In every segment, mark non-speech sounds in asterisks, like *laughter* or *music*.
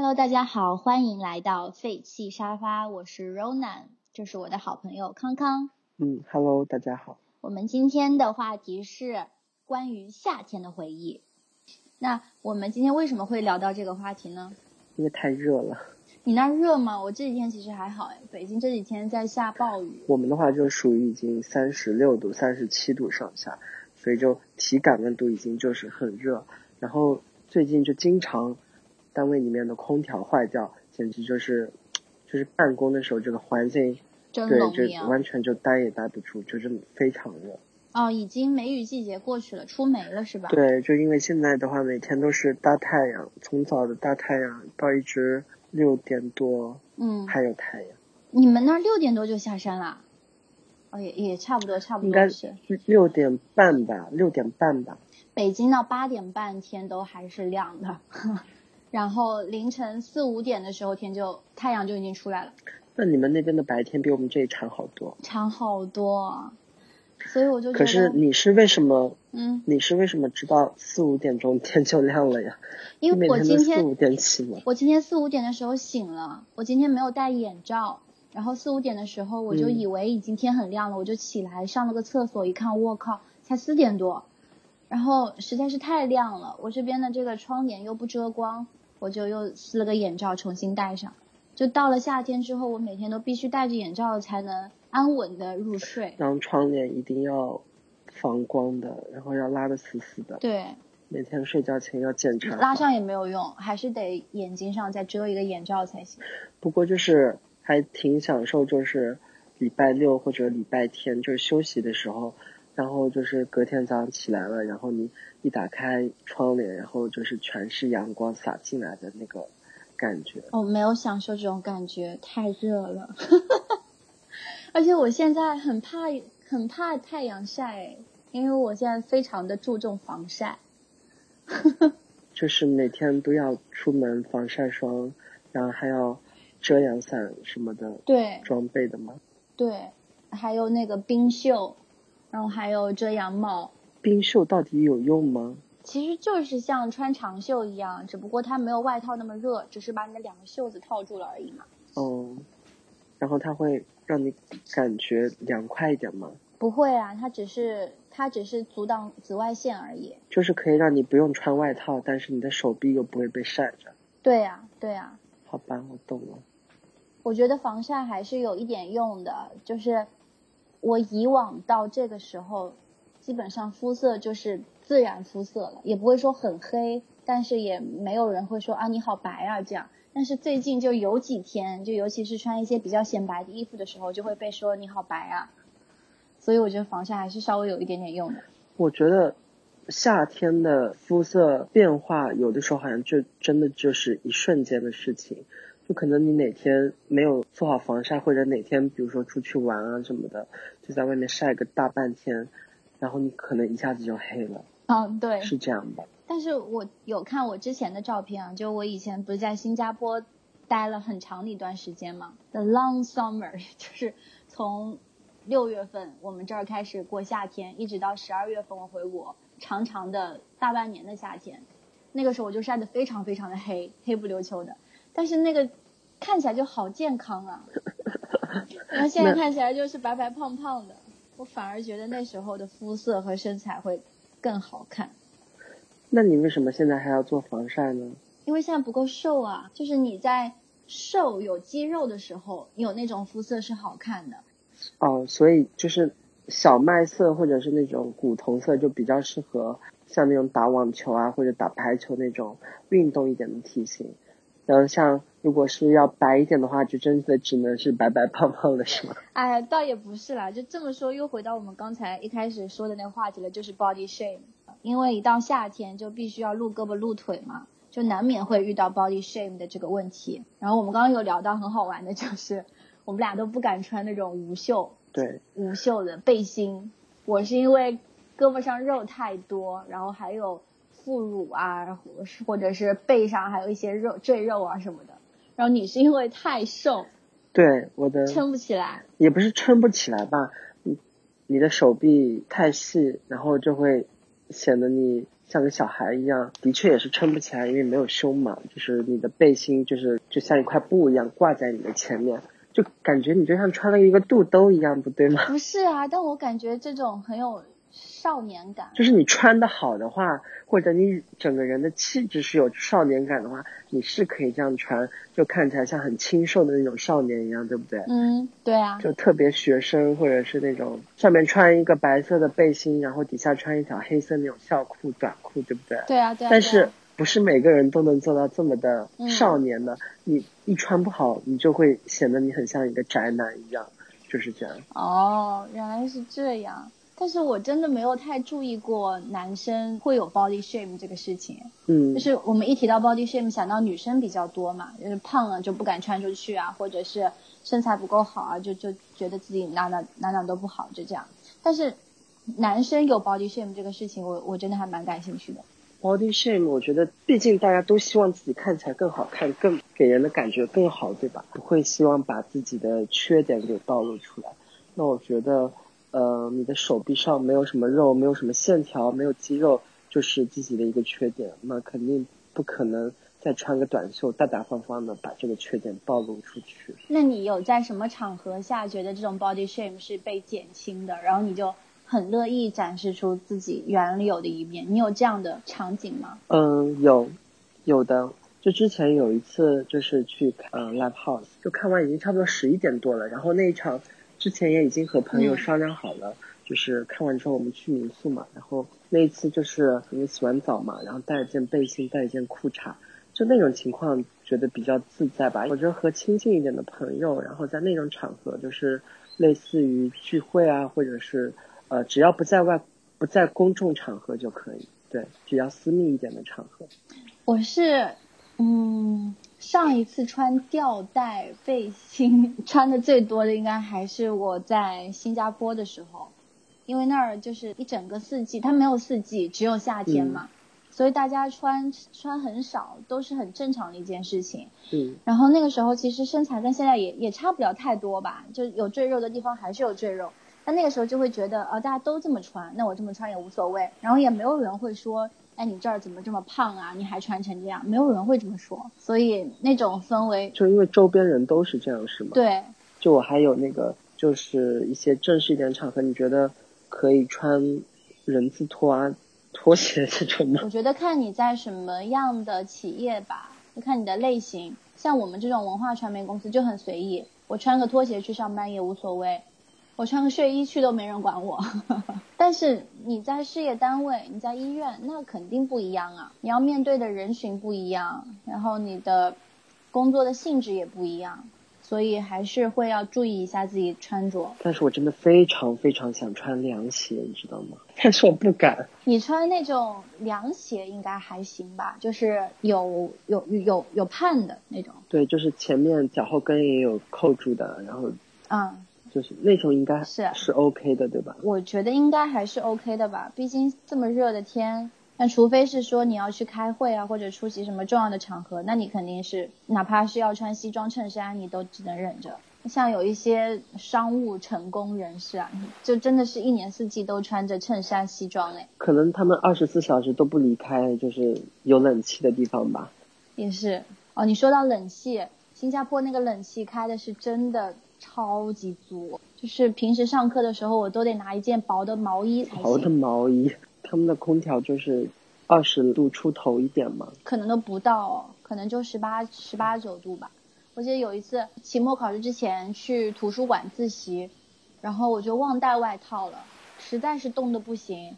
Hello，大家好，欢迎来到废弃沙发，我是 Ronan，这是我的好朋友康康。嗯，Hello，大家好。我们今天的话题是关于夏天的回忆。那我们今天为什么会聊到这个话题呢？因为太热了。你那热吗？我这几天其实还好哎，北京这几天在下暴雨。我们的话就属于已经三十六度、三十七度上下，所以就体感温度已经就是很热。然后最近就经常单位里面的空调坏掉，简直就是就是办公的时候这个环境，对，就完全就待也待不住，就是非常热。哦，已经梅雨季节过去了，出梅了是吧？对，就因为现在的话，每天都是大太阳，从早的大太阳到一直六点多，嗯，还有太阳。你们那六点多就下山了？哦，也也差不多，差不多应该是六点半吧，六点半吧。北京到八点半天都还是亮的，然后凌晨四五点的时候天就太阳就已经出来了。那你们那边的白天比我们这里长好多，长好多。所以我就可是你是为什么？嗯，你是为什么知道四五点钟天就亮了呀？因为我今天四五点起吗？我今天四五点的时候醒了，我今天没有戴眼罩，然后四五点的时候我就以为已经天很亮了，我就起来上了个厕所，一看，我靠，才四点多，然后实在是太亮了，我这边的这个窗帘又不遮光，我就又撕了个眼罩重新戴上。就到了夏天之后，我每天都必须戴着眼罩才能。安稳的入睡，然后窗帘一定要防光的，然后要拉的死死的。对，每天睡觉前要检查。拉上也没有用，还是得眼睛上再遮一个眼罩才行。不过就是还挺享受，就是礼拜六或者礼拜天就是休息的时候，然后就是隔天早上起来了，然后你一打开窗帘，然后就是全是阳光洒进来的那个感觉。哦，没有享受这种感觉，太热了。*laughs* 而且我现在很怕很怕太阳晒，因为我现在非常的注重防晒。*laughs* 就是每天都要出门防晒霜，然后还要遮阳伞什么的。对。装备的吗？对，还有那个冰袖，然后还有遮阳帽。冰袖到底有用吗？其实就是像穿长袖一样，只不过它没有外套那么热，只是把你的两个袖子套住了而已嘛。哦。然后它会让你感觉凉快一点吗？不会啊，它只是它只是阻挡紫外线而已。就是可以让你不用穿外套，但是你的手臂又不会被晒着。对呀，对呀。好吧，我懂了。我觉得防晒还是有一点用的，就是我以往到这个时候，基本上肤色就是自然肤色了，也不会说很黑，但是也没有人会说啊你好白啊这样。但是最近就有几天，就尤其是穿一些比较显白的衣服的时候，就会被说你好白啊。所以我觉得防晒还是稍微有一点点用的。我觉得夏天的肤色变化，有的时候好像就真的就是一瞬间的事情。就可能你哪天没有做好防晒，或者哪天比如说出去玩啊什么的，就在外面晒个大半天，然后你可能一下子就黑了。嗯，对，是这样吧。但是我有看我之前的照片啊，就我以前不是在新加坡待了很长的一段时间嘛，The long summer，*laughs* 就是从六月份我们这儿开始过夏天，一直到十二月份我回国，长长的大半年的夏天，那个时候我就晒得非常非常的黑，黑不溜秋的，但是那个看起来就好健康啊，*laughs* 然后现在看起来就是白白胖胖的，我反而觉得那时候的肤色和身材会更好看。那你为什么现在还要做防晒呢？因为现在不够瘦啊，就是你在瘦有肌肉的时候，有那种肤色是好看的。哦，所以就是小麦色或者是那种古铜色，就比较适合像那种打网球啊或者打排球那种运动一点的体型。然后像如果是要白一点的话，就真的只能是白白胖胖的，是吗？哎，倒也不是啦，就这么说又回到我们刚才一开始说的那个话题了，就是 body shame。因为一到夏天就必须要露胳膊露腿嘛，就难免会遇到 body shame 的这个问题。然后我们刚刚有聊到很好玩的，就是我们俩都不敢穿那种无袖，对，无袖的背心。我是因为胳膊上肉太多，然后还有副乳啊，或者是背上还有一些肉赘肉啊什么的。然后你是因为太瘦，对，我的撑不起来，也不是撑不起来吧，你你的手臂太细，然后就会。显得你像个小孩一样，的确也是撑不起来，因为没有胸嘛，就是你的背心就是就像一块布一样挂在你的前面，就感觉你就像穿了一个肚兜一样，不对吗？不是啊，但我感觉这种很有。少年感，就是你穿的好的话，或者你整个人的气质是有少年感的话，你是可以这样穿，就看起来像很清瘦的那种少年一样，对不对？嗯，对啊。就特别学生，或者是那种上面穿一个白色的背心，然后底下穿一条黑色那种校裤、短裤，对不对？对啊，对啊。但是不是每个人都能做到这么的少年的？你一穿不好，你就会显得你很像一个宅男一样，就是这样。哦，原来是这样。但是我真的没有太注意过男生会有 body shame 这个事情，嗯，就是我们一提到 body shame，想到女生比较多嘛，就是胖了就不敢穿出去啊，或者是身材不够好啊，就就觉得自己哪哪哪哪都不好，就这样。但是男生有 body shame 这个事情，我我真的还蛮感兴趣的。body shame，我觉得毕竟大家都希望自己看起来更好看，更给人的感觉更好，对吧？不会希望把自己的缺点给暴露出来。那我觉得。呃，你的手臂上没有什么肉，没有什么线条，没有肌肉，就是自己的一个缺点。那肯定不可能再穿个短袖，大大方方的把这个缺点暴露出去。那你有在什么场合下觉得这种 body shame 是被减轻的，然后你就很乐意展示出自己原有的一面？你有这样的场景吗？嗯，有，有的。就之前有一次，就是去呃 live house，就看完已经差不多十一点多了，然后那一场。之前也已经和朋友商量好了，就是看完之后我们去民宿嘛，然后那一次就是因为洗完澡嘛，然后带一件背心，带一件裤衩，就那种情况觉得比较自在吧。我觉得和亲近一点的朋友，然后在那种场合，就是类似于聚会啊，或者是呃，只要不在外，不在公众场合就可以，对，比较私密一点的场合。我是，嗯。上一次穿吊带背心 *laughs* 穿的最多的应该还是我在新加坡的时候，因为那儿就是一整个四季，它没有四季，只有夏天嘛，所以大家穿穿很少，都是很正常的一件事情。嗯。然后那个时候其实身材跟现在也也差不了太多吧，就有赘肉的地方还是有赘肉，但那个时候就会觉得啊，大家都这么穿，那我这么穿也无所谓，然后也没有人会说。哎，你这儿怎么这么胖啊？你还穿成这样，没有人会这么说。所以那种氛围，就因为周边人都是这样，是吗？对。就我还有那个，就是一些正式一点场合，你觉得可以穿人字拖啊、拖鞋这种吗？我觉得看你在什么样的企业吧，就看你的类型。像我们这种文化传媒公司就很随意，我穿个拖鞋去上班也无所谓。我穿个睡衣去都没人管我，*laughs* 但是你在事业单位，你在医院，那肯定不一样啊！你要面对的人群不一样，然后你的工作的性质也不一样，所以还是会要注意一下自己穿着。但是我真的非常非常想穿凉鞋，你知道吗？*laughs* 但是我不敢。你穿那种凉鞋应该还行吧？就是有有有有盼的那种。对，就是前面脚后跟也有扣住的，然后。嗯。就是那时候应该是是 OK 的，对吧？我觉得应该还是 OK 的吧，毕竟这么热的天，那除非是说你要去开会啊，或者出席什么重要的场合，那你肯定是哪怕是要穿西装衬衫，你都只能忍着。像有一些商务成功人士啊，就真的是一年四季都穿着衬衫西装哎。可能他们二十四小时都不离开，就是有冷气的地方吧。也是哦，你说到冷气，新加坡那个冷气开的是真的。超级足，就是平时上课的时候，我都得拿一件薄的毛衣才行。薄的毛衣，他们的空调就是二十度出头一点嘛？可能都不到，可能就十八、十八九度吧。我记得有一次期末考试之前去图书馆自习，然后我就忘带外套了，实在是冻得不行。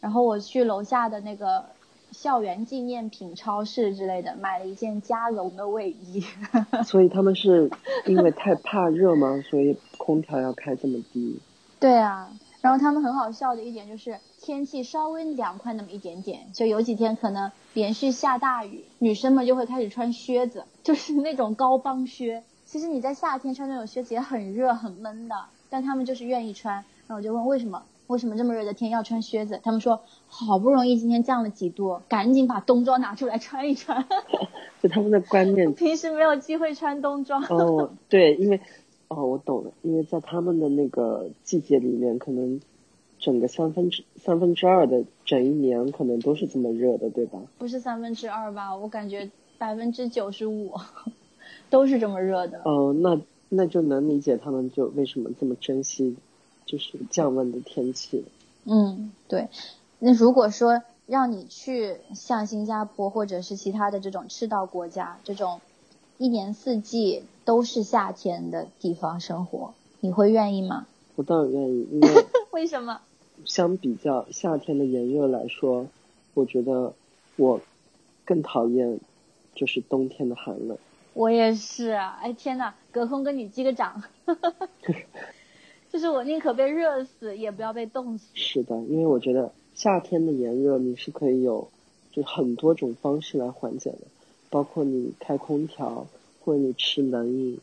然后我去楼下的那个。校园纪念品超市之类的，买了一件加绒的卫衣。*laughs* 所以他们是因为太怕热吗？所以空调要开这么低？对啊，然后他们很好笑的一点就是天气稍微凉快那么一点点，就有几天可能连续下大雨，女生们就会开始穿靴子，就是那种高帮靴。其实你在夏天穿那种靴子也很热很闷的，但他们就是愿意穿。然后我就问为什么？为什么这么热的天要穿靴子？他们说好不容易今天降了几度，赶紧把冬装拿出来穿一穿。*laughs* 就他们的观念，平时没有机会穿冬装。哦，对，因为哦，我懂了，因为在他们的那个季节里面，可能整个三分之三分之二的整一年可能都是这么热的，对吧？不是三分之二吧？我感觉百分之九十五都是这么热的。哦，那那就能理解他们就为什么这么珍惜，就是降温的天气。嗯，对。那如果说让你去像新加坡或者是其他的这种赤道国家，这种一年四季都是夏天的地方生活，你会愿意吗？我当然愿意，因为 *laughs* 为什么？相比较夏天的炎热来说，我觉得我更讨厌就是冬天的寒冷。我也是，哎天呐，隔空跟你击个掌，*laughs* 就是我宁可被热死，也不要被冻死。是的，因为我觉得夏天的炎热你是可以有就很多种方式来缓解的，包括你开空调，或者你吃冷饮，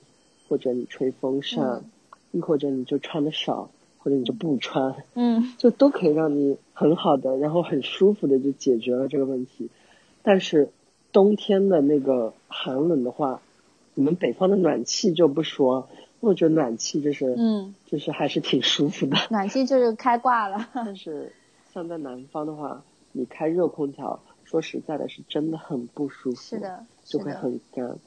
或者你吹风扇，亦或者你就穿的少。或者你就不穿，嗯，*laughs* 就都可以让你很好的，然后很舒服的就解决了这个问题。但是冬天的那个寒冷的话，你们北方的暖气就不说，我觉得暖气就是，嗯，就是还是挺舒服的。暖气就是开挂了。但是像在南方的话，你开热空调，说实在的，是真的很不舒服。是的，就会很干。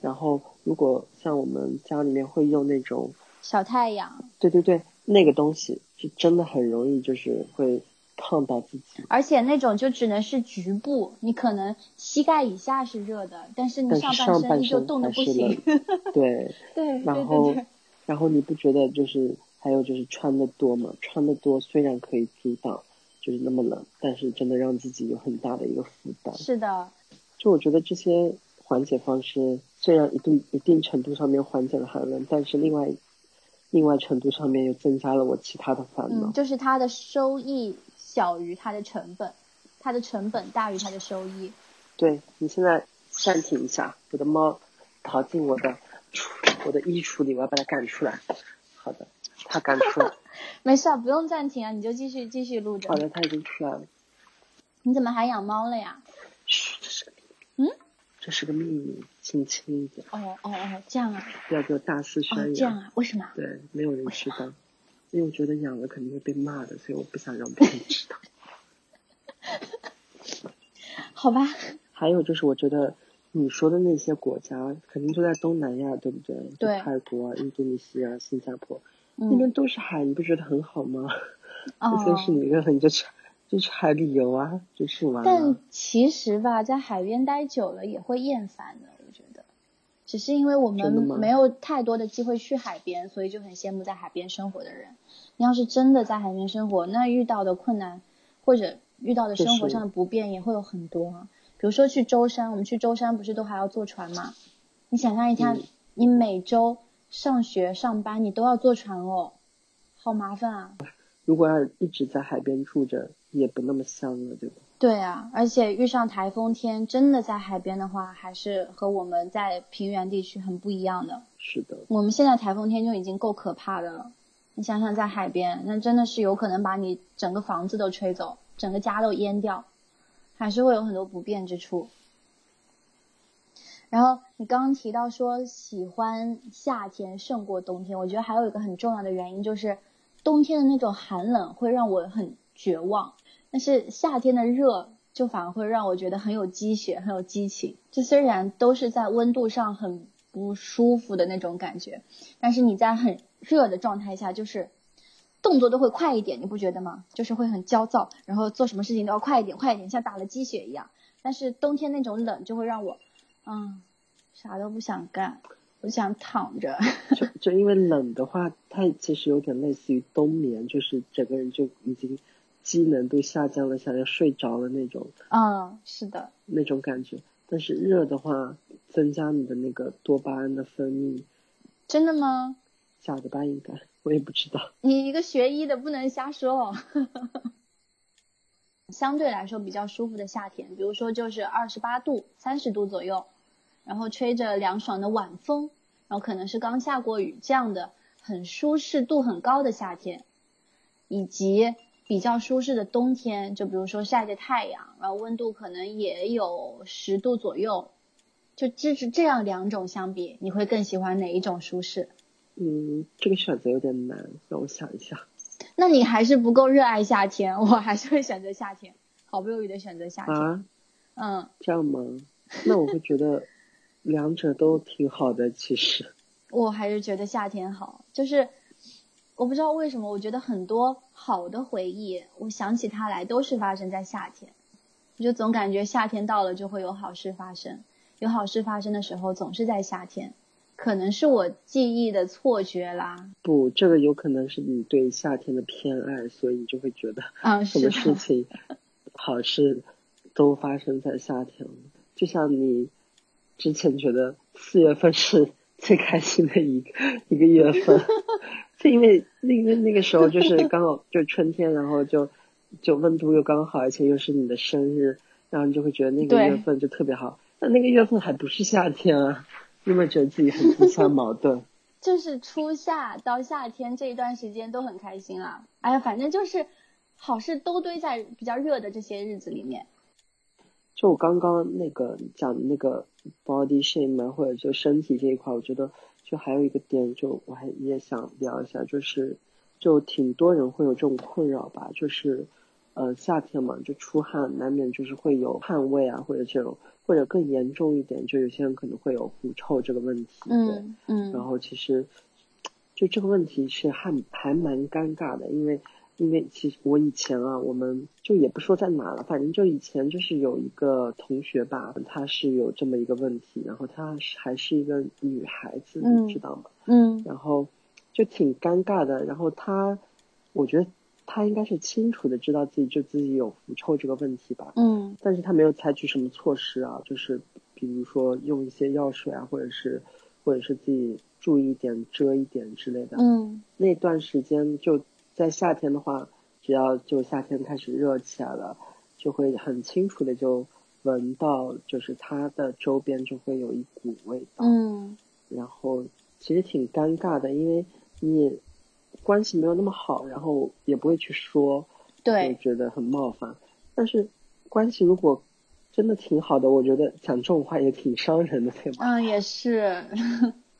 然后如果像我们家里面会用那种小太阳，对对对。那个东西是真的很容易，就是会烫到自己。而且那种就只能是局部，你可能膝盖以下是热的，但是你上半身就冻得不行。*laughs* 对对，然后然后你不觉得就是还有就是穿的多嘛？穿的多虽然可以阻挡就是那么冷，但是真的让自己有很大的一个负担。是的。就我觉得这些缓解方式虽然一定一定程度上面缓解了寒冷，但是另外。另外程度上面又增加了我其他的烦恼，嗯，就是它的收益小于它的成本，它的成本大于它的收益。对你现在暂停一下，我的猫逃进我的我的衣橱里，我要把它赶出来。好的，它赶出来。*laughs* 没事，不用暂停啊，你就继续继续录着。好的，它已经出来了。你怎么还养猫了呀？嘘，这是个嗯。这是个秘密，轻轻一点。哦哦哦，这样啊！不要给我大肆宣扬。这样啊？为什么？对，没有人知道，因为我觉得养了肯定会被骂的，所以我不想让别人知道。*laughs* 好吧。还有就是，我觉得你说的那些国家，肯定都在东南亚，对不对？对。泰国、印度尼西亚、新加坡，那边都是海，你不觉得很好吗？*laughs* 哦。真是你热了你就去。就去海旅游啊，就去玩。但其实吧，在海边待久了也会厌烦的。只是因为我们没有太多的机会去海边，所以就很羡慕在海边生活的人。你要是真的在海边生活，那遇到的困难或者遇到的生活上的不便也会有很多。比如说去舟山，我们去舟山不是都还要坐船吗？你想象一下，你每周上学上班你都要坐船哦，好麻烦啊。如果要一直在海边住着。也不那么香了，对吧？对啊，而且遇上台风天，真的在海边的话，还是和我们在平原地区很不一样的。是的。我们现在台风天就已经够可怕的了，你想想在海边，那真的是有可能把你整个房子都吹走，整个家都淹掉，还是会有很多不便之处。然后你刚刚提到说喜欢夏天胜过冬天，我觉得还有一个很重要的原因就是，冬天的那种寒冷会让我很绝望。但是夏天的热就反而会让我觉得很有积雪，很有激情。就虽然都是在温度上很不舒服的那种感觉，但是你在很热的状态下，就是动作都会快一点，你不觉得吗？就是会很焦躁，然后做什么事情都要快一点，快一点，像打了鸡血一样。但是冬天那种冷就会让我，嗯，啥都不想干，我想躺着。就就因为冷的话，它其实有点类似于冬眠，就是整个人就已经。机能都下降了，想要睡着了那种。嗯，是的。那种感觉，但是热的话，增加你的那个多巴胺的分泌。真的吗？假的吧，应该，我也不知道。你一个学医的不能瞎说哦。*laughs* 相对来说比较舒服的夏天，比如说就是二十八度、三十度左右，然后吹着凉爽的晚风，然后可能是刚下过雨这样的很舒适度很高的夏天，以及。比较舒适的冬天，就比如说晒着太阳，然后温度可能也有十度左右，就这是这样两种相比，你会更喜欢哪一种舒适？嗯，这个选择有点难，让我想一下。*laughs* 那你还是不够热爱夏天，我还是会选择夏天，毫不犹豫的选择夏天。啊，嗯，这样吗？那我会觉得两者都挺好的，其实。*laughs* 我还是觉得夏天好，就是我不知道为什么，我觉得很多好的回忆，我想起它来都是发生在夏天。我就总感觉夏天到了就会有好事发生，有好事发生的时候总是在夏天，可能是我记忆的错觉啦。不，这个有可能是你对夏天的偏爱，所以你就会觉得嗯，*laughs* 什，么事情好事都发生在夏天了。就像你之前觉得四月份是最开心的一个一个月份，就因为那个那个时候就是刚好就是春天，然后就就温度又刚好，而且又是你的生日，然后你就会觉得那个月份就特别好。但那个月份还不是夏天啊，你有没有觉得自己很自相矛盾？*laughs* 就是初夏到夏天这一段时间都很开心啊。哎呀，反正就是好事都堆在比较热的这些日子里面。就我刚刚那个讲的那个 body shame 啊或者就身体这一块，我觉得就还有一个点，就我还也想聊一下，就是就挺多人会有这种困扰吧，就是呃夏天嘛，就出汗难免就是会有汗味啊，或者这种，或者更严重一点，就有些人可能会有狐臭这个问题，对，嗯。嗯。然后其实就这个问题是还还蛮尴尬的，因为因为其实我以前啊，我们就也不说在哪了，反正就以前就是有一个同学吧，她是有这么一个问题，然后她是还是一个女孩子，嗯你知道吗？嗯然后就挺尴尬的，然后她，我觉得她应该是清楚的知道自己就自己有狐臭这个问题吧，嗯但是他没有采取什么措施啊，就是比如说用一些药水啊，或者是或者是自己注意一点遮一点之类的。嗯那段时间就在夏天的话，只要就夏天开始热起来了，就会很清楚的就闻到，就是它的周边就会有一股味道。嗯然后其实挺尴尬的，因为你关系没有那么好，然后也不会去说，就对，觉得很冒犯。但是关系如果真的挺好的，我觉得讲这种话也挺伤人的，对吧？嗯也是。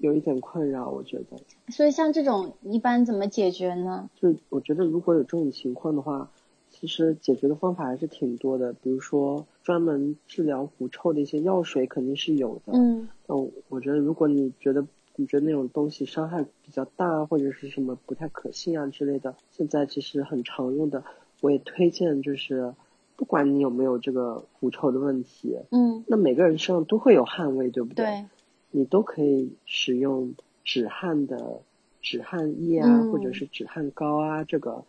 有一点困扰，我觉得。所以像这种一般怎么解决呢？就我觉得如果有这种情况的话，其实解决的方法还是挺多的，比如说专门治疗狐臭的一些药水肯定是有的。嗯嗯，我觉得如果你觉得你觉得那种东西伤害比较大，或者是什么不太可信啊之类的，现在其实很常用的，我也推荐就是，不管你有没有这个狐臭的问题，嗯，那每个人身上都会有汗味，对不对？对，你都可以使用止汗的止汗液啊，嗯或者是止汗膏啊，这个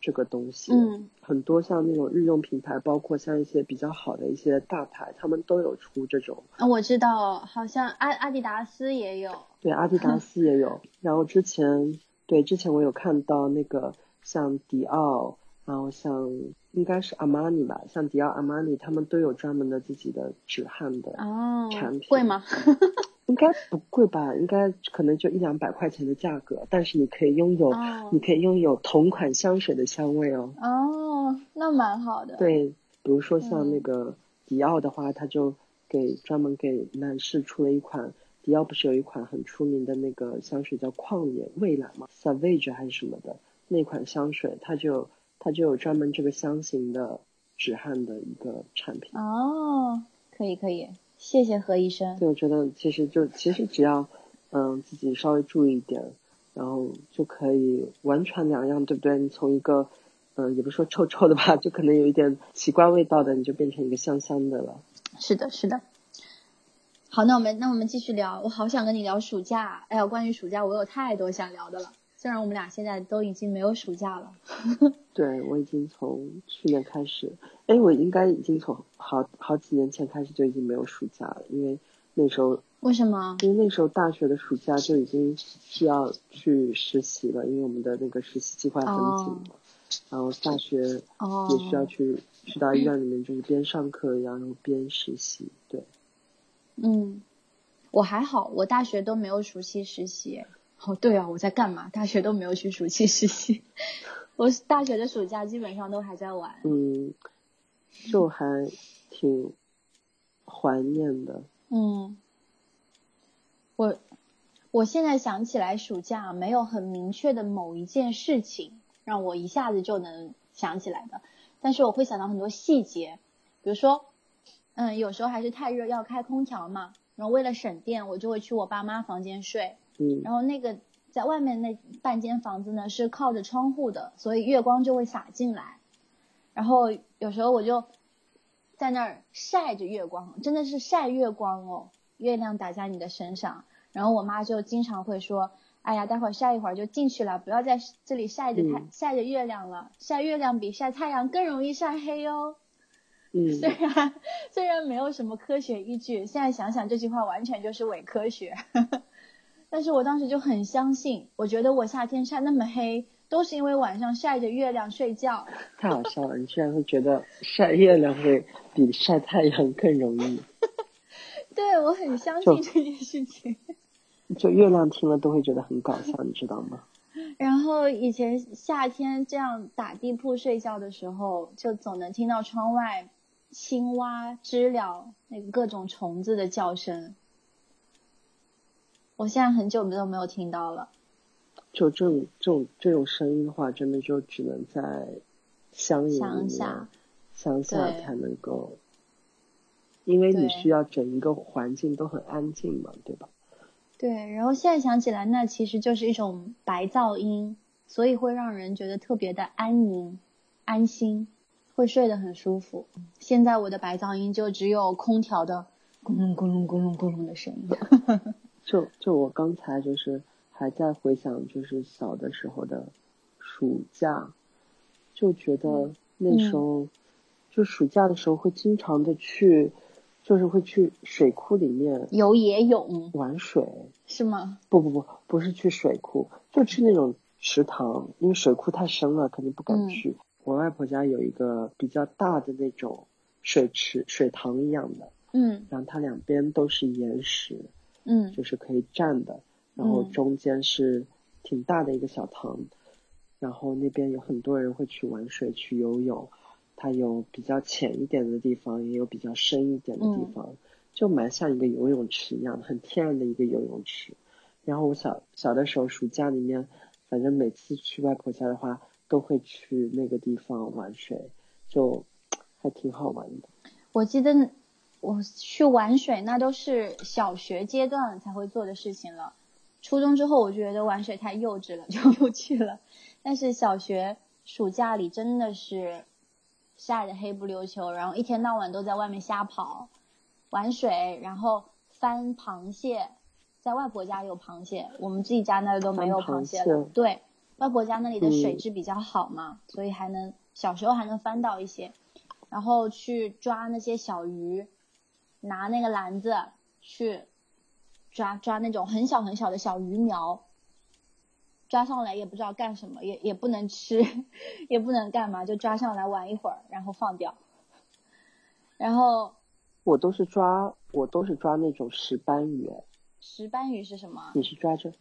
这个东西。嗯很多像那种日用品牌，包括像一些比较好的一些大牌，他们都有出这种。啊我知道，好像阿阿迪达斯也有。对，阿迪达斯也有。*laughs* 然后之前对之前我有看到那个像迪奥，然后像应该是阿玛尼吧，像迪奥、阿玛尼他们都有专门的自己的止汗的，哦产品，贵吗？*laughs* 应该不贵吧？应该可能就一两百块钱的价格，但是你可以拥有，哦你可以拥有同款香水的香味哦。哦，那蛮好的。，对，比如说像嗯那个迪奥的话，它就给专门给男士出了一款。迪奥不是有一款很出名的那个香水叫旷野蔚蓝嘛，Savage 还是什么的那款香水，它就它就有专门这个香型的止汗的一个产品。哦，可以可以，谢谢何医生。对，我觉得其实就其实只要嗯自己稍微注意一点，然后就可以完全两样，对不对？你从一个嗯也不说臭臭的吧，就可能有一点奇怪味道的，你就变成一个香香的了。是的，是的。好，那我们那我们继续聊。我好想跟你聊暑假。哎呀，关于暑假，我有太多想聊的了。虽然我们俩现在都已经没有暑假了。*laughs* 对，我已经从去年开始，哎，我应该已经从好好几年前开始就已经没有暑假了，因为那时候为什么？因为那时候大学的暑假就已经需要去实习了，因为我们的那个实习计划很紧嘛。然后大学哦，也需要去、去到医院里面，就是边上课一样，然后边实习。对，嗯，我还好，我大学都没有暑期实习。哦，对啊，我在干嘛？大学都没有去暑期实习。*laughs* 我大学的暑假基本上都还在玩。嗯，就还挺怀念的。嗯，我我现在想起来，暑假没有很明确的某一件事情让我一下子就能想起来的。但是我会想到很多细节，比如说，嗯，有时候还是太热要开空调嘛，然后为了省电，我就会去我爸妈房间睡。嗯，然后那个在外面那半间房子呢是靠着窗户的，所以月光就会洒进来。然后有时候我就在那儿晒着月光，真的是晒月光哦，月亮打在你的身上。然后我妈就经常会说：“哎呀，待会儿晒一会儿就进去了，不要在这里晒着太晒着月亮了，晒月亮比晒太阳更容易晒黑哦。”嗯，虽然虽然没有什么科学依据，现在想想这句话完全就是伪科学。*laughs* 但是我当时就很相信，我觉得我夏天晒那么黑，都是因为晚上晒着月亮睡觉。*laughs* 太好笑了！你居然会觉得晒月亮会比晒太阳更容易？对，我很相信这件事情。就月亮听了都会觉得很搞笑，你知道吗？*laughs* 然后以前夏天这样打地铺睡觉的时候，就总能听到窗外青蛙、知了那个各种虫子的叫声。我现在很久都没有听到了。就这种这种这种声音的话，真的就只能在乡野乡下乡下才能够，因为你需要整一个环境都很安静嘛，对吧？对，然后现在想起来，那其实就是一种白噪音，所以会让人觉得特别的安宁、安心，会睡得很舒服。现在我的白噪音就只有空调的咕隆咕隆咕隆咕隆的声音。*laughs* 就就我刚才就是还在回想，就是小的时候的暑假，就觉得那时候就暑假的时候会经常的去，就是会去水库里面游野泳玩水，是吗？不不不，不是去水库，就去那种池塘，因为水库太深了，肯定不敢去。我外婆家有一个比较大的那种水池、水塘一样的，嗯，然后它两边都是岩石。嗯，就是可以站的，然后中间是挺大的一个小塘，然后那边有很多人会去玩水、去游泳，它有比较浅一点的地方，也有比较深一点的地方，就蛮像一个游泳池一样，很天然的一个游泳池。然后我小小的时候暑假里面，反正每次去外婆家的话，都会去那个地方玩水，就还挺好玩的。我记得。我去玩水，那都是小学阶段才会做的事情了。初中之后，我觉得玩水太幼稚了，就不去了。但是小学暑假里真的是晒得黑不溜秋，然后一天到晚都在外面瞎跑、玩水，然后翻螃蟹。在外婆家有螃蟹，我们自己家那里都没有螃蟹了。对，外婆家那里的水质比较好嘛，所以还能小时候还能翻到一些，然后去抓那些小鱼。拿那个篮子去抓抓那种很小很小的小鱼苗，抓上来也不知道干什么，也也不能吃，*laughs* 也不能干嘛，就抓上来玩一会儿，然后放掉。然后我都是抓，我都是抓那种石斑鱼。石斑鱼是什么？你是抓着，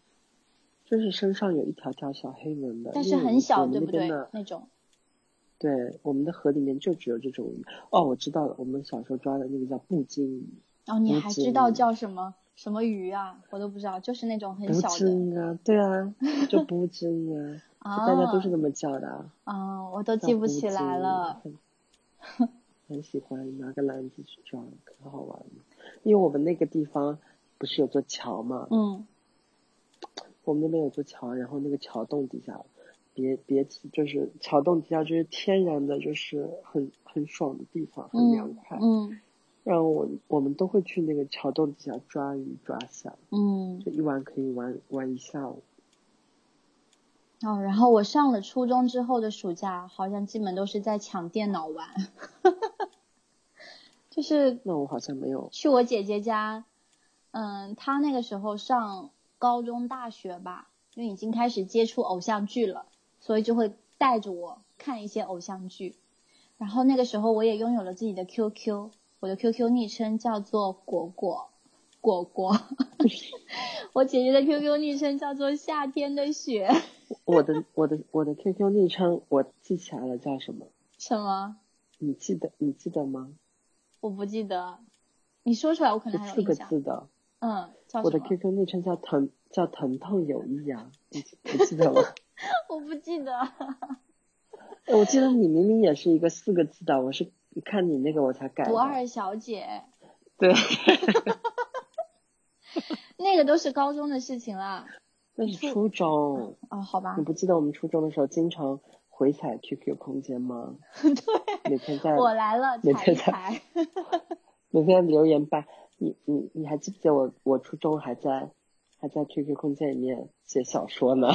就是身上有一条条小黑纹的，但是很小，对不对？那种。对，我们的河里面就只有这种鱼。哦，我知道了，我们小时候抓的那个叫布金鱼。哦，你还知道叫什么什么鱼啊？我都不知道，就是那种很小的。对啊，就布金啊，大家都是那么叫的。啊，我都记不起来了。很喜欢拿个篮子去装，可好玩了。因为我们那个地方不是有座桥嘛。嗯。我们那边有座桥，然后那个桥洞底下。别别提，就是桥洞底下就是天然的，就是很很爽的地方，很凉快。嗯。然后我我们都会去那个桥洞底下抓鱼抓虾。嗯。就一玩可以玩玩一下午。哦，然后我上了初中之后的暑假，好像基本都是在抢电脑玩。*laughs* 就是。那我好像没有。去我姐姐家，嗯，她那个时候上高中大学吧，就已经开始接触偶像剧了。所以就会带着我看一些偶像剧，然后那个时候我也拥有了自己的 QQ，我的 QQ 昵称叫做果果果果，*laughs* 我姐姐的 QQ 昵称叫做夏天的雪。我的我的我的 QQ 昵称我记起来了，叫什么？*laughs* 什么？你记得你记得吗？我不记得，你说出来我可能还有印象。四个字的。嗯，叫我的 QQ 昵称叫疼叫疼痛有益啊，你你记得吗？*laughs* 我不记得。我记得你明明也是一个四个字的，我是看你那个我才改的。不二小姐，对 *laughs* *laughs* 那个都是高中的事情了。那是初中。哦，好吧你。不记得我们初中的时候经常回踩 QQ 空间吗？*laughs* 对，每天在我来了，每天在踩。每天留言吧，你你你还记不记得我我初中还在还在 QQ 空间里面写小说呢，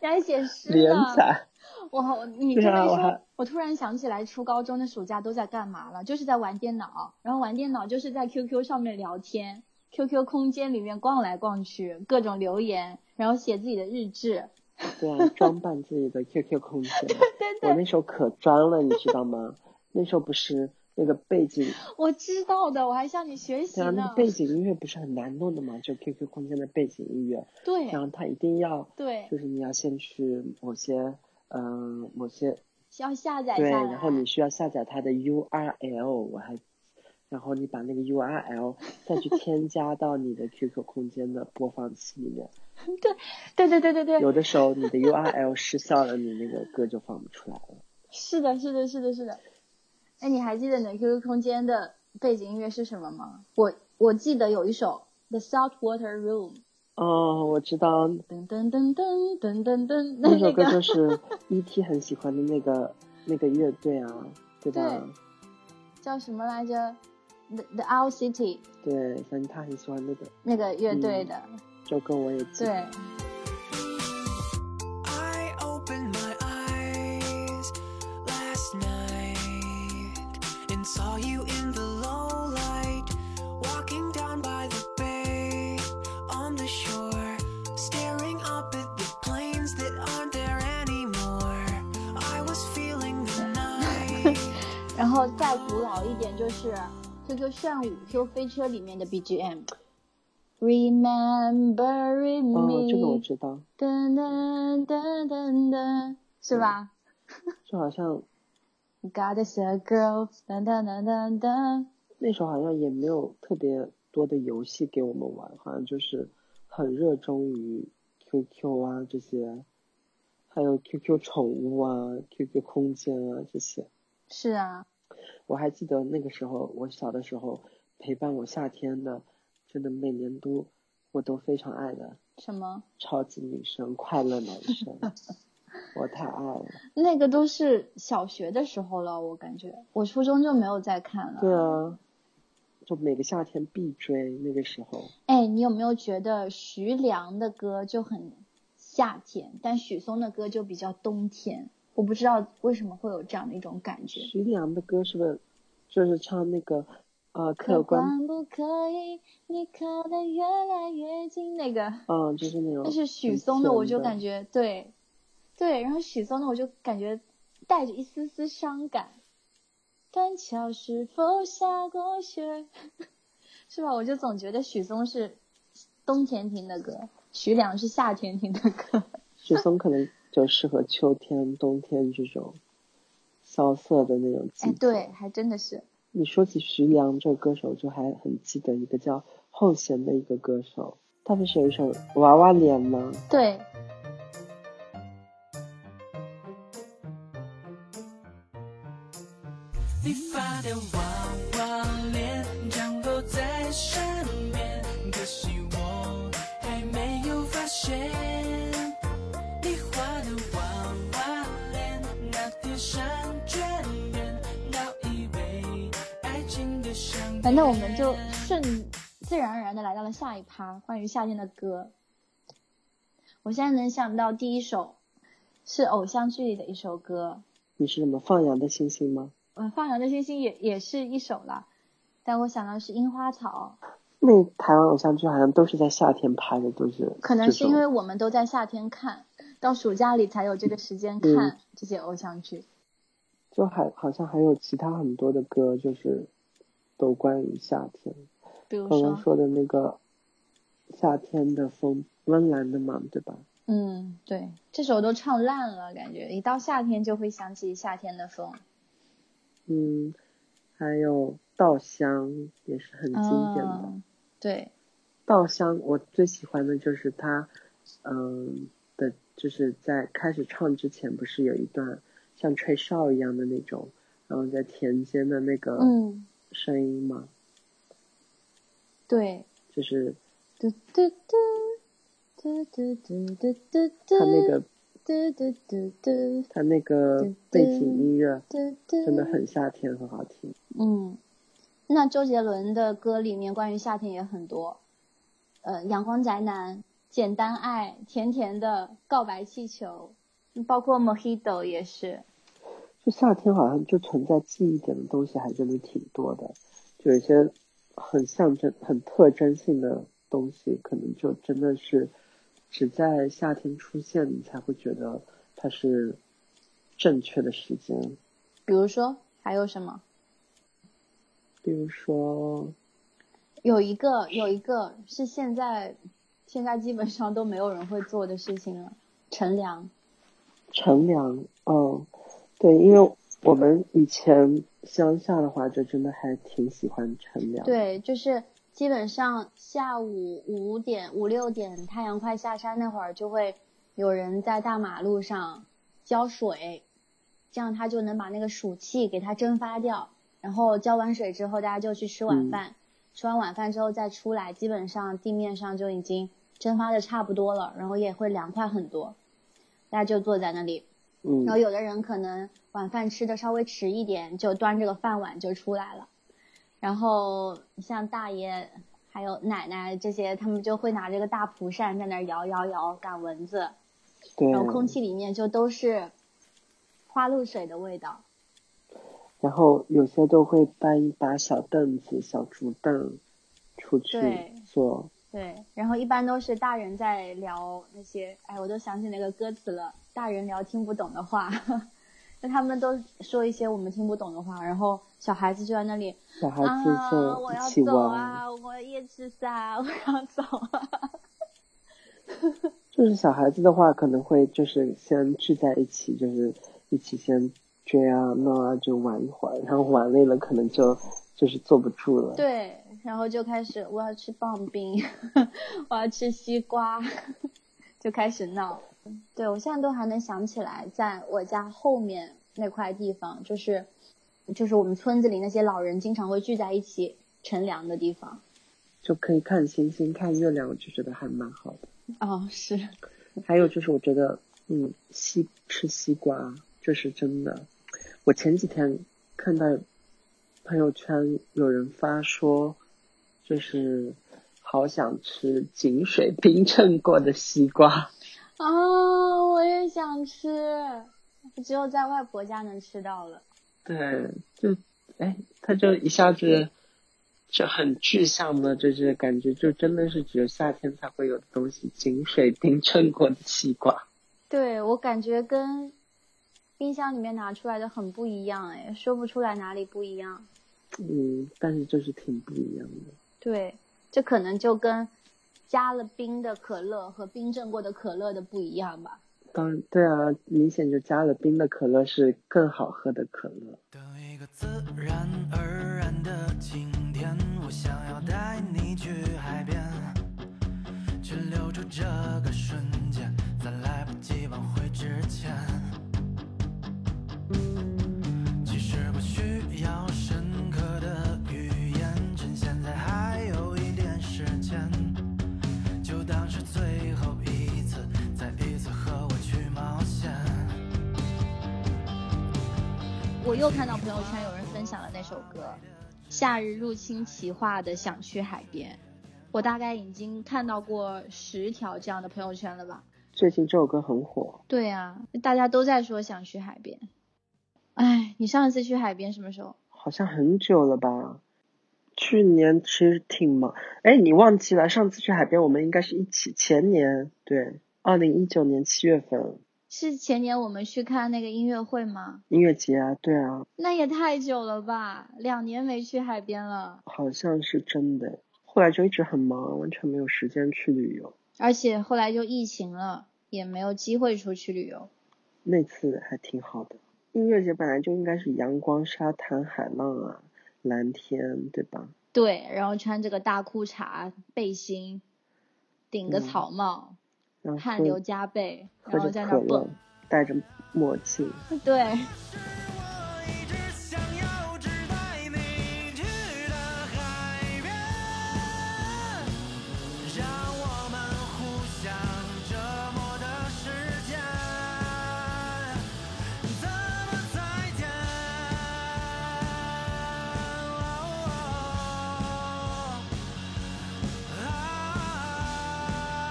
你还写诗连呢。载。我你对这么一说，啊我突然想起来，初高中的暑假都在干嘛了？就是在玩电脑，然后玩电脑就是在 QQ 上面聊天，QQ 空间里面逛来逛去，各种留言，然后写自己的日志。*laughs* 对啊，装扮自己的 QQ 空间。对对，我那时候可装了，你知道吗？那时候不是那个背景，*laughs* 我知道的，我还向你学习对啊，那呢个。背景音乐不是很难弄的嘛？就 QQ 空间的背景音乐，对然后它一定要，对，就是你要先去某些，嗯、某些要下载对，然后你需要下载它的 URL，我还，然后你把那个 URL 再去添加到你的 QQ 空间的播放器里面。*laughs* 对对对对对对，有的时候你的 URL 失效了，你那个歌就放不出来了。*laughs* 是的，是的，是的，是的。哎，你还记得你的 QQ 空间的背景音乐是什么吗？我我记得有一首《The Saltwater Room》，哦，我知道，噔噔噔噔噔噔噔，那首歌就是 E.T. 很喜欢的那个那个乐队啊，对吧？对叫什么来着？The The Owl City 对，反正他很喜欢那个，那个乐队的，这首歌我也记得。对。I opened my eyes last night and saw you in the low light, walking down by the bay 后再古老一点就是 QQ 炫舞 Q 飞车里面的 BGM。Remembering 哦 me，，这个我知道，噔噔噔噔噔，是吧 *laughs* 就好像？Got a sad girl，噔噔噔噔噔。那时候好像也没有特别多的游戏给我们玩，好像就是很热衷于 QQ 啊这些，还有 QQ 宠物啊、QQ 空间啊这些。是啊，我还记得那个时候，我小的时候陪伴我夏天的，真的每年都我都非常爱的什么？超级女生、快乐男生，*laughs* 我太爱了。那个都是小学的时候了，我感觉我初中就没有再看了。对啊，就每个夏天必追那个时候。哎，你有没有觉得徐良的歌就很夏天，但许嵩的歌就比较冬天？我不知道为什么会有这样的一种感觉。徐良的歌是不是就是唱那个呃客客观，可不可以，你靠得越来越近，那个嗯，就是那种。但是许嵩的，我就感。觉对，对，然后许嵩的我就感觉带着一丝丝伤感。断桥是否下过雪？*laughs* 是吧？我就总觉得许嵩是冬天听的歌，徐良是夏天听的歌。*laughs* 许嵩可能就适合秋天、冬天这种萧瑟的那种季节。哎，对，还真的是。你说起徐良这个歌手，就还很记得一个叫后弦的一个歌手，他不是有一首《娃娃脸》吗？对，你发的娃娃的相片。反正我们就顺自然而然的来到了下一趴，关于夏天的歌。我现在能想到第一首是偶像剧里的一首歌，你是什么放羊的星星吗？嗯，放羊的星星也也是一首啦，但我想到是樱花草，那台湾偶像剧好像都是在夏天拍的，都是可能是因为我们都在夏天看，到暑假里才有这个时间嗯看这些偶像剧。就还好像还有其他很多的歌，就是都关于夏天。比如刚刚说，的那个夏天的风，温岚的嘛，对吧？嗯，对，这首都唱烂了，感觉一到夏天就会想起夏天的风。嗯，还有稻香也是很经典的。嗯，对，稻香我最喜欢的就是它嗯的，就是在开始唱之前，不是有一段像吹哨一样的那种，然后在田间的那个嗯，声音吗？对，就是嘟嘟嘟嘟嘟嘟嘟嘟嘟，他那个嘟嘟嘟嘟他那个背景音乐真的很夏天，很好听。嗯。那周杰伦的歌里面关于夏天也很多，呃，阳光宅男、简单爱、甜甜的告白气球，包括 Mojito 也是。就夏天好像就存在记忆点的东西还真的挺多的，就有一些很象征、很特征性的东西，可能就真的是只在夏天出现，你才会觉得它是正确的时间。比如说还有什么？比如说，有一个有一个是现在现在基本上都没有人会做的事情了，乘凉。乘凉，嗯，对，因为我们以前乡下的话，就真的还挺喜欢乘凉。，对，就是基本上下午五点五六点太阳快下山那会儿，就会有人在大马路上浇水，这样它就能把那个暑气给它蒸发掉。然后浇完水之后，大家就去吃晚嗯饭，吃完晚饭之后再出来，基本上地面上就已经蒸发的差不多了，然后也会凉快很多。大家就坐在那里，嗯然后有的人可能晚饭吃的稍微迟一点，就端着个饭碗就出来了。然后像大爷还有奶奶这些，他们就会拿着个大蒲扇在那儿摇摇摇赶蚊子，对，然后空气里面就都是花露水的味道。然后有些都会搬一把小凳子、小竹凳出去对坐。对，然后一般都是大人在聊那些，哎，我都想起那个歌词了，大人聊听不懂的话，*laughs* 那他们都说一些我们听不懂的话，然后小孩子就在那里小孩子啊，我要走，啊，我夜吃撒，我要走啊。*laughs* 就是小孩子的话，可能会就是先聚在一起，就是一起先追啊闹啊，就玩一会儿，然后玩累了可能就就是坐不住了。对，然后就开始我要吃棒冰，*laughs* 我要吃西瓜，就开始闹。对我现在都还能想起来，在我家后面那块地方，就是就是我们村子里那些老人经常会聚在一起乘凉的地方。就可以看星星、看月亮，我就觉得还蛮好的。哦，是，还有就是，我觉得，嗯，西吃西瓜，这是真的。我前几天看到朋友圈有人发说，就是好想吃井水冰镇过的西瓜。啊，我也想吃，只有在外婆家能吃到了。对，就哎，他就一下子就很具象的，就是感觉就真的是只有夏天才会有的东西，井水冰镇过的西瓜。对我感觉跟冰箱里面拿出来的很不一样，哎，说不出来哪里不一样。嗯，但是就是挺不一样的。对，这可能就跟加了冰的可乐和冰镇过的可乐的不一样吧。当然，对啊，明显就加了冰的可乐是更好喝的可乐。等一个自然而然的晴天，我想要带你去海边，去留住这个瞬间，在来不及挽回之前。我又看到朋友圈有人分享了那首歌《夏日入侵企划》的《想去海边》，我大概已经看到过十条这样的朋友圈了吧。最近这首歌很火，对啊，大家都在说想去海边。哎，你上一次去海边什么时候？好像很久了吧？去年其实挺忙。哎，你忘记了？上次去海边我们应该是一起，前年对，二零一九年七月份是前年我们去看那个音乐会吗？音乐节啊，对啊，那也太久了吧，两年没去海边了。好像是真的。后来就一直很忙，完全没有时间去旅游。而且后来就疫情了，也没有机会出去旅游。那次还挺好的。音乐节本来就应该是阳光、沙滩、海浪啊，蓝天，对吧？对，然后穿这个大裤衩、背心，顶个嗯草帽，汗流浃背，喝然后在那儿蹦。，戴着墨镜，*laughs* 对，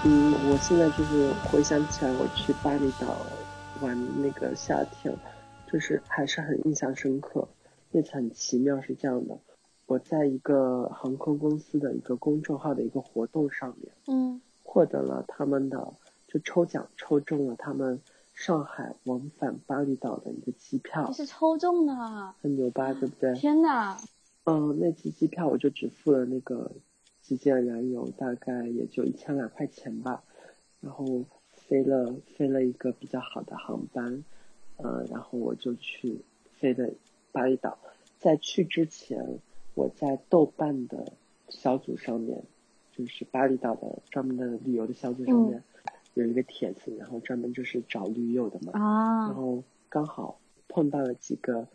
嗯，我现在就是回想起来，我去巴厘岛玩那个夏天，就是还是很印象深刻。那次很奇妙，是这样的，我在一个航空公司的一个公众号的一个活动上面，嗯获得了他们的就抽奖抽中了他们上海往返巴厘岛的一个机票你，是抽中的，很牛吧，对不对？天哪！嗯，那次机票我就只付了那个基建燃油，大概也就一千来块钱吧，然后飞了飞了一个比较好的航班，呃，然后我就去飞的巴厘岛。在去之前，我在豆瓣的小组上面，就是巴厘岛的专门的旅游的小组上面、有一个帖子，然后专门就是找驴友的嘛，然啊，后刚好碰到了几个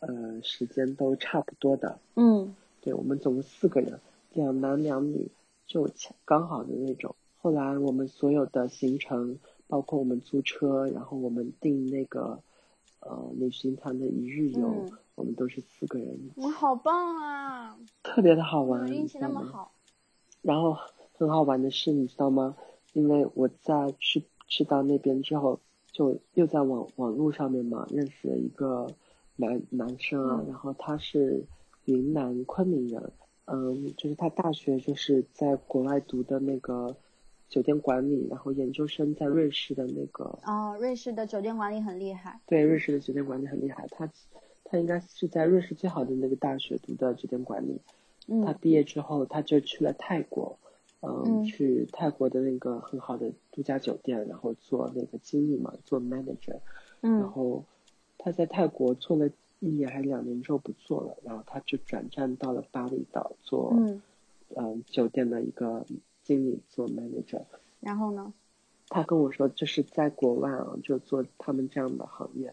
呃时间都差不多的，嗯。对我们总共四个人，两男两女，就恰刚好的那种。后来我们所有的行程，包括我们租车，然后我们订那个呃旅行团的一日游，嗯我们都是四个人一起，我好棒啊！特别的好玩？那么好。然后很好玩的是，你知道吗？因为我在去去到那边之后，就又在网网络上面嘛认识了一个男男生啊，嗯然后他是云南昆明人，嗯，就是他大学就是在国外读的那个酒店管理，然后研究生在瑞士的那个哦，瑞士的酒店管理很厉害。对，瑞士的酒店管理很厉害，他他应该是在瑞士最好的那个大学读的酒店管理。他嗯毕业之后，他就去了泰国，嗯，嗯去泰国的那个很好的度假酒店，然后做那个经理嘛，做 manager。嗯然嗯后他在泰国做了一年还是两年之后不做了，然后他就转战到了巴厘岛做嗯，嗯酒店的一个经理，做 manager。然后呢？他跟我说，就是在国外啊，就做他们这样的行业，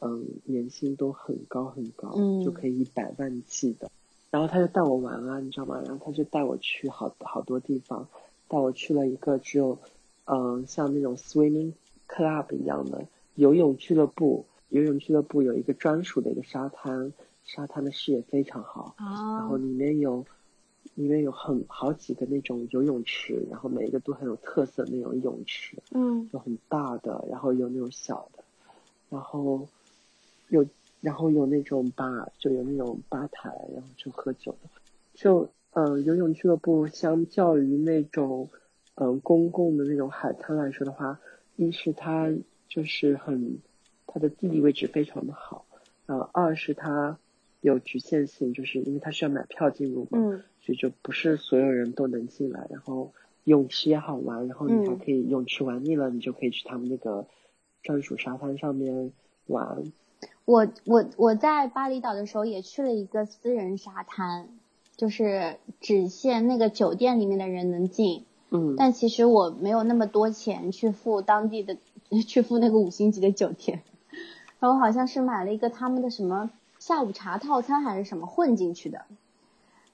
嗯，年薪都很高很高，嗯就可以一百万计的。然后他就带我玩啊，你知道吗？然后他就带我去好好多地方，带我去了一个只有，嗯，像那种 swimming club 一样的游泳俱乐部。游泳俱乐部有一个专属的一个沙滩，沙滩的视野非常好，然啊后里面有里面有很好几个那种游泳池，然后每一个都很有特色的那种泳池，嗯。有很大的，然后有那种小的，然后有然后有那种吧，就有那种吧台，然后就喝酒的，就嗯、呃游泳俱乐部相较于那种嗯、呃公共的那种海滩来说的话，一是它就是很它的地理位置非常的好，然后二是它有局限性，就是因为它需要买票进入嘛，嗯所以就不是所有人都能进来。然后泳池也好玩，然后你还嗯可以泳池玩腻了，你就可以去他们那个专属沙滩上面玩。我我我在巴厘岛的时候也去了一个私人沙滩，就是只限那个酒店里面的人能进，嗯，但其实我没有那么多钱去付当地的 *laughs* 去付那个五星级的酒店，然后好像是买了一个他们的什么下午茶套餐还是什么混进去的，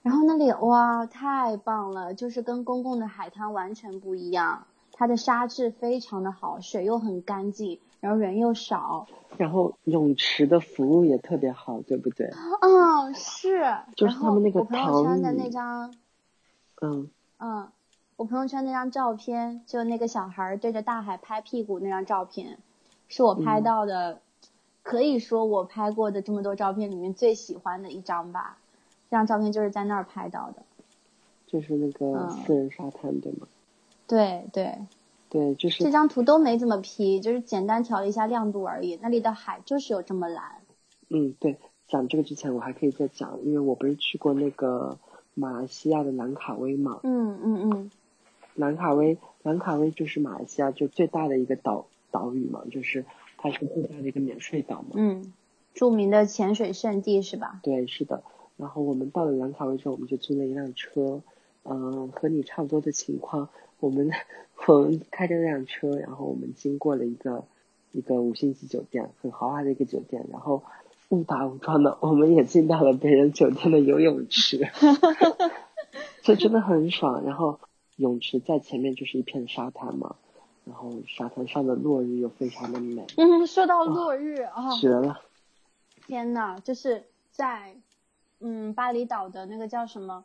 然后那里哇太棒了，就是跟公共的海滩完全不一样，它的沙质非常的好，水又很干净，然后人又少，然后泳池的服务也特别好，对不对？嗯，是，就是他们那个我朋友圈的那张，嗯，嗯，我朋友圈那张照片，就那个小孩对着大海拍屁股那张照片，是我拍嗯。到的，可以说我拍过的这么多照片里面最喜欢的一张吧。这张照片就是在那儿拍到的。就是那个嗯私人沙滩，对吗？对对，对，就是这张图都没怎么 P，就是简单调了一下亮度而已。那里的海就是有这么蓝。嗯，对，讲这个之前我还可以再讲，因为我不是去过那个马来西亚的兰卡威嘛，嗯嗯嗯兰卡威，兰卡威就是马来西亚就最大的一个岛岛屿嘛，就是它是最大的一个免税岛嘛。嗯，著名的潜水圣地是吧？对，是的。然后我们到了兰卡威之后，我们就租了一辆车，嗯，和你差不多的情况，我们 *laughs* 我们开着那辆车，然后我们经过了一个一个五星级酒店，很豪华的一个酒店，然后误打误撞的，我们也进到了别人酒店的游泳池，*laughs* *laughs* 这真的很爽。然后泳池在前面就是一片沙滩嘛，然后沙滩上的落日又非常的美，嗯，说到落日啊，绝了。天呐，就是在嗯巴厘岛的那个叫什么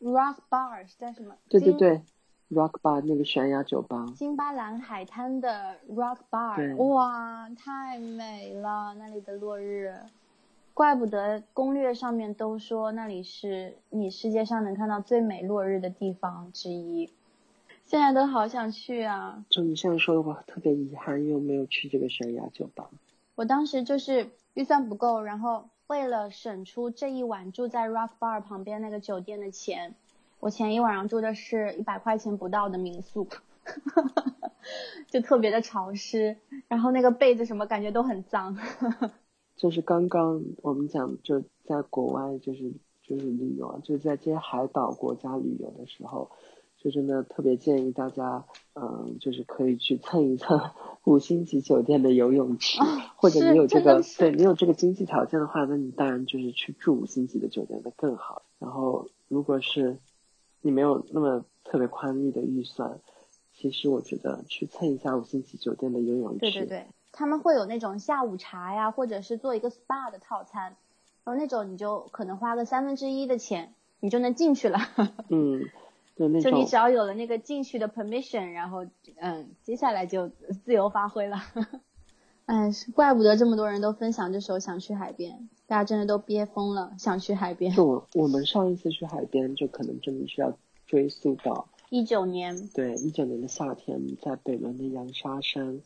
Rock Bar 是在什么？对对对，Rock Bar 那个悬崖酒吧，金巴兰海滩的 Rock Bar，哇，太美了，那里的落日，怪不得攻略上面都说那里是你世界上能看到最美落日的地方之一。现在都好想去啊！就你现在说的话，特别遗憾，因为没有去这个悬崖酒吧。我当时就是预算不够，然后为了省出这一晚住在 Rock Bar 旁边那个酒店的钱，我前一晚上住的是一百块钱不到的民宿，*laughs* 就特别的潮湿，然后那个被子什么感觉都很脏。*laughs* 就是刚刚我们讲，就在国外，就是就是旅游啊，就是在这些海岛国家旅游的时候，就真的特别建议大家，嗯，就是可以去蹭一蹭 *laughs* 五星级酒店的游泳池，或者你有这个，对你有这个经济条件的话，那你当然就是去住五星级的酒店，那更好。然后如果是你没有那么特别宽裕的预算，其实我觉得去蹭一下五星级酒店的游泳池，对对对，他们会有那种下午茶呀，或者是做一个 SPA 的套餐，然后那种你就可能花个三分之一的钱，你就能进去了。*laughs* 嗯，就那种就你只要有了那个进去的 permission，然后嗯，接下来就自由发挥了。*laughs* 哎，是怪不得这么多人都分享这首《想去海边》，大家真的都憋疯了，想去海边。就我我们上一次去海边，就可能真的是要追溯到一九年，对一九年的夏天，在北仑的洋沙山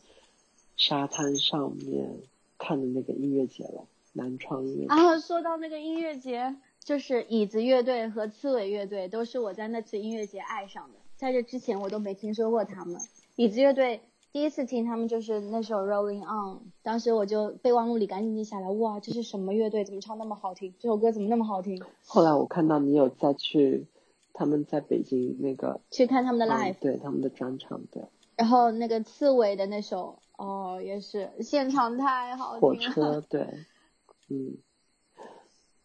沙滩上面看的那个音乐节了，南昌音乐节。啊，说到那个音乐节，就是椅子乐队和刺猬乐队都是我在那次音乐节爱上的，在这之前我都没听说过他们。椅子乐队第一次听他们就是那首《Rolling On》，当时我就备忘录里赶紧记下来，哇，这是什么乐队？怎么唱那么好听？这首歌怎么那么好听？后来我看到你有再去他们在北京那个去看他们的嗯 live，、对他们的专场，对然后那个刺猬的那首，哦，也是现场太好听了。车，对，*laughs* 嗯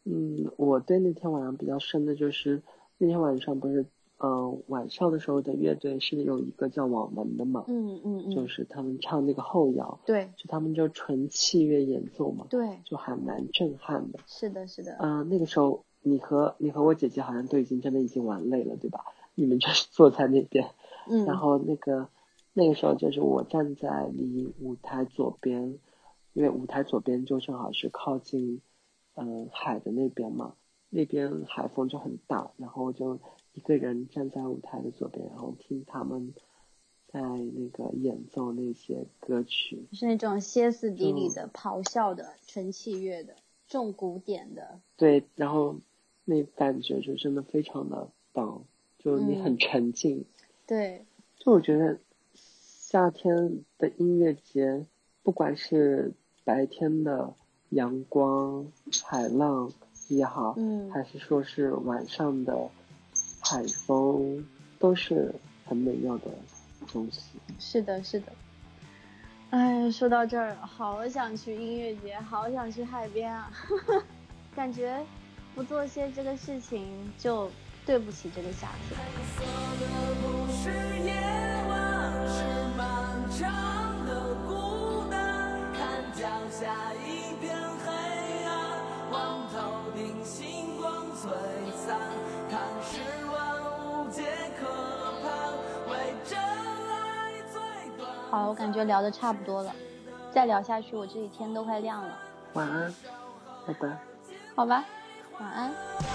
嗯，我对那天晚上比较深的就是那天晚上不是，嗯、晚上的时候的乐队是有一个叫网文的嘛，嗯嗯嗯，就是他们唱那个后摇，对就他们就纯器乐演奏嘛，对，就还蛮震撼的。是的，是的，嗯、那个时候你和你和我姐姐好像都已经真的已经玩累了，对吧？你们就是坐在那边，*laughs* 嗯，然后那个那个时候就是我站在离舞台左边，因为舞台左边就正好是靠近嗯、海的那边嘛，那边海风就很大，然后我就一个人站在舞台的左边，然后听他们在那个演奏那些歌曲，是那种歇斯底里嗯的、咆哮的、纯器乐的、重古典的，对，然后那感觉就真的非常的棒，就你很嗯。沉浸，对，就我觉得夏天的音乐节，不管是白天的阳光、海浪也好，嗯还是说是晚上的海风，都是很美妙的东西。是的，是的。哎，说到这儿，好想去音乐节，好想去海边啊！*laughs* 感觉不做些这个事情，就对不起这个夏天。好，我感觉聊的差不多了，再聊下去，我这里天都快亮了。晚安，拜拜。好吧，晚安。「